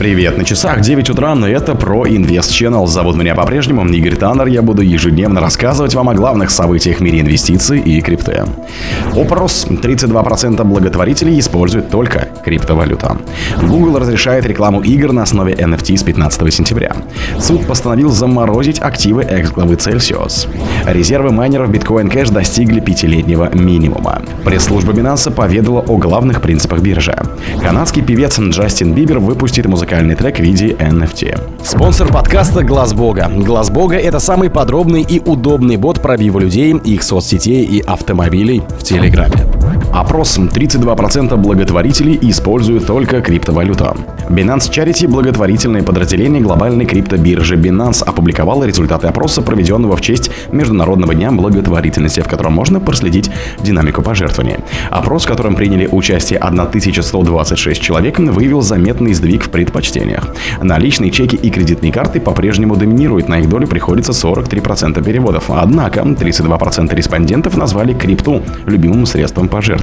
Привет, на часах 9 утра, но это про Invest Channel. Зовут меня по-прежнему Игорь Таннер. Я буду ежедневно рассказывать вам о главных событиях в мире инвестиций и крипты. Опрос. 32% благотворителей используют только криптовалюту. Google разрешает рекламу игр на основе NFT с 15 сентября. Суд постановил заморозить активы экс-главы Celsius. Резервы майнеров Bitcoin Cash достигли пятилетнего минимума. Пресс-служба Binance поведала о главных принципах биржи. Канадский певец Джастин Бибер выпустит музыкальный трек в виде NFT. Спонсор подкаста Глаз Бога. Глаз Бога это самый подробный и удобный бот пробива людей, их соцсетей и автомобилей в Телеграме. Опрос 32% благотворителей используют только криптовалюту. Binance Charity, благотворительное подразделение глобальной криптобиржи Binance, опубликовало результаты опроса, проведенного в честь Международного дня благотворительности, в котором можно проследить динамику пожертвований. Опрос, в котором приняли участие 1126 человек, выявил заметный сдвиг в предпочтениях. Наличные чеки и кредитные карты по-прежнему доминируют, на их долю приходится 43% переводов. Однако 32% респондентов назвали крипту любимым средством пожертвования.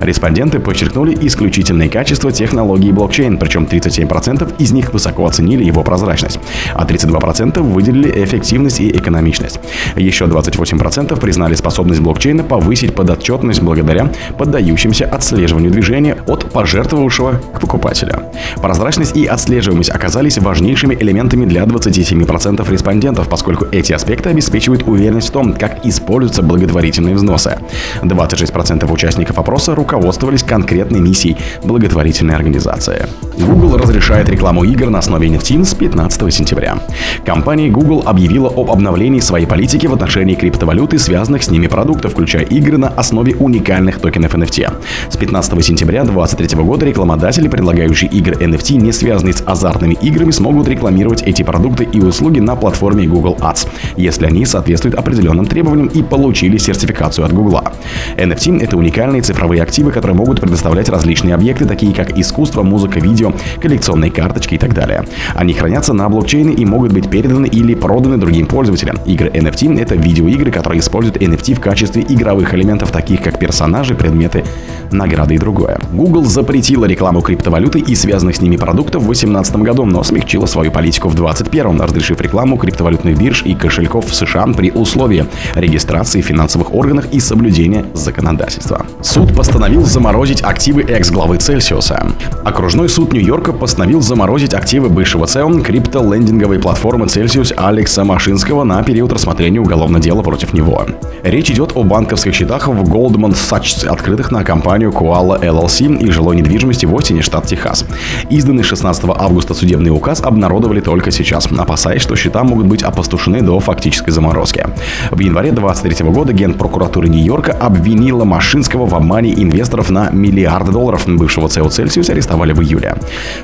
Респонденты подчеркнули исключительные качества технологии блокчейн, причем 37% из них высоко оценили его прозрачность, а 32% выделили эффективность и экономичность. Еще 28% признали способность блокчейна повысить подотчетность благодаря поддающимся отслеживанию движения от пожертвовавшего к покупателю. Прозрачность и отслеживаемость оказались важнейшими элементами для 27% респондентов, поскольку эти аспекты обеспечивают уверенность в том, как используются благотворительные взносы. 26% участников опроса руководствовались конкретной миссией благотворительной организации. Google разрешает рекламу игр на основе NFT с 15 сентября. Компания Google объявила об обновлении своей политики в отношении криптовалюты связанных с ними продуктов, включая игры на основе уникальных токенов NFT. С 15 сентября 2023 года рекламодатели, предлагающие игры NFT, не связанные с азартными играми, смогут рекламировать эти продукты и услуги на платформе Google Ads, если они соответствуют определенным требованиям и получили сертификацию от Google. NFT — это уникальные цифровые активы, которые могут предоставлять различные объекты, такие как искусство, музыка, видео, коллекционные карточки и так далее. Они хранятся на блокчейне и могут быть переданы или проданы другим пользователям. Игры NFT — это видеоигры, которые используют NFT в качестве игровых элементов, таких как персонажи, предметы, награды и другое. Google запретила рекламу криптовалюты и связанных с ними продуктов в 2018 году, но смягчила свою политику в 2021, разрешив рекламу криптовалютных бирж и кошельков в США при условии регистрации в финансовых органах и соблюдения законодательства. Суд постановил заморозить активы экс-главы Цельсиуса. Окружной суд Нью-Йорка постановил заморозить активы бывшего CEO крипто-лендинговой платформы Celsius Алекса Машинского на период рассмотрения уголовного дела против него. Речь идет о банковских счетах в Goldman Sachs, открытых на компанию Koala LLC и жилой недвижимости в Остине, штат Техас. Изданный 16 августа судебный указ обнародовали только сейчас, опасаясь, что счета могут быть опустошены до фактической заморозки. В январе 2023 года генпрокуратура Нью-Йорка обвинила Машинского в обмане инвесторов на миллиарды долларов. Бывшего CEO Celsius арестовали в июле.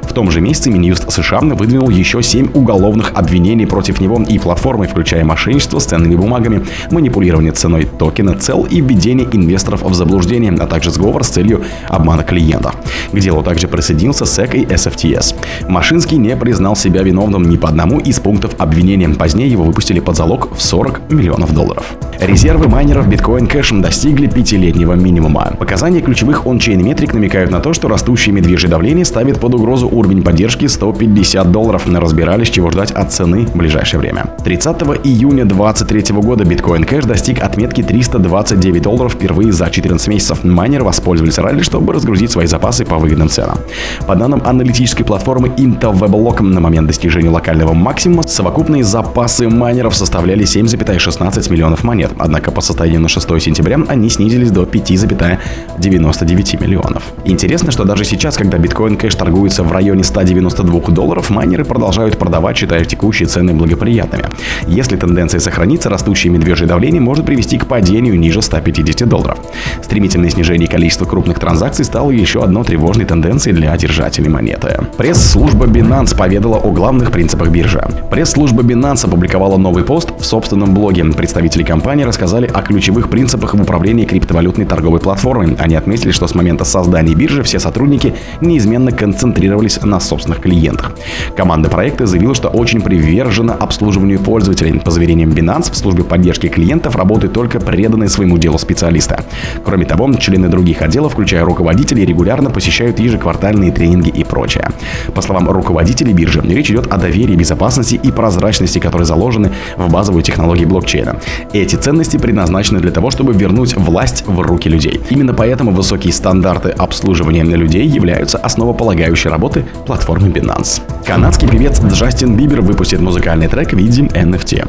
В том же месяце Минюст США выдвинул еще семь уголовных обвинений против него и платформы, включая мошенничество с ценными бумагами, манипулирование ценой токена цел и введение инвесторов в заблуждение, а также сговор с целью обмана клиентов. К делу также присоединился SEC и SFTS. Машинский не признал себя виновным ни по одному из пунктов обвинения. Позднее его выпустили под залог в 40 миллионов долларов. Резервы майнеров Bitcoin Cash достигли пятилетнего минимума. Показания ключевых ончейн метрик намекают на то, что растущее медвежье давление ставит под угрозу уровень поддержки 150 долларов. На разбирались, чего ждать от цены в ближайшее время. 30 июня 2023 года Bitcoin Cash достиг отметки 329 долларов впервые за 14 месяцев. Майнеры воспользовались ралли, чтобы разгрузить свои запасы по выгодным ценам. По данным аналитической платформы Intel Weblog, на момент достижения локального максимума совокупные запасы майнеров составляли 7,16 миллионов монет. Однако по состоянию на 6 сентября они снизились до 5,99 миллионов. Интересно, что даже сейчас, когда биткоин кэш торгуется в районе 192 долларов, майнеры продолжают продавать, считая текущие цены благоприятными. Если тенденция сохранится, растущее медвежье давление может привести к падению ниже 150 долларов. Стремительное снижение количества крупных транзакций стало еще одной тревожной тенденцией для держателей монеты. Пресс-служба Binance поведала о главных принципах биржи. Пресс-служба Binance опубликовала новый пост в собственном блоге. Представители компании компании рассказали о ключевых принципах в управлении криптовалютной торговой платформой. Они отметили, что с момента создания биржи все сотрудники неизменно концентрировались на собственных клиентах. Команда проекта заявила, что очень привержена обслуживанию пользователей. По заверениям Binance, в службе поддержки клиентов работают только преданные своему делу специалисты. Кроме того, члены других отделов, включая руководителей, регулярно посещают ежеквартальные тренинги и прочее. По словам руководителей биржи, речь идет о доверии, безопасности и прозрачности, которые заложены в базовую технологию блокчейна. Эти ценности предназначены для того, чтобы вернуть власть в руки людей. Именно поэтому высокие стандарты обслуживания людей являются основополагающей работы платформы Binance. Канадский певец Джастин Бибер выпустит музыкальный трек в виде NFT.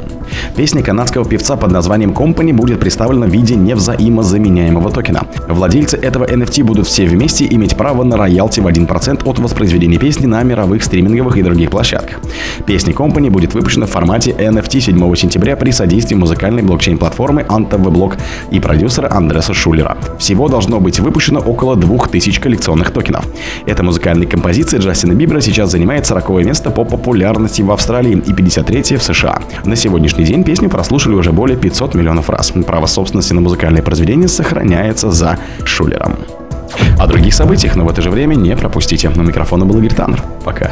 Песня канадского певца под названием Company будет представлена в виде невзаимозаменяемого токена. Владельцы этого NFT будут все вместе иметь право на роялти в 1% от воспроизведения песни на мировых стриминговых и других площадках. Песня Company будет выпущена в формате NFT 7 сентября при содействии музыкальной блокчейн-платформы AntaVBlock и продюсера Андреса Шулера. Всего должно быть выпущено около 2000 коллекционных токенов. Эта музыкальная композиция Джастина Бибера сейчас занимает 40 место по популярности в Австралии и 53 в США. На сегодняшний день песню прослушали уже более 500 миллионов раз. Право собственности на музыкальное произведение сохраняется за Шулером. О других событиях, но в это же время не пропустите. На микрофона был Игорь Таннер. Пока.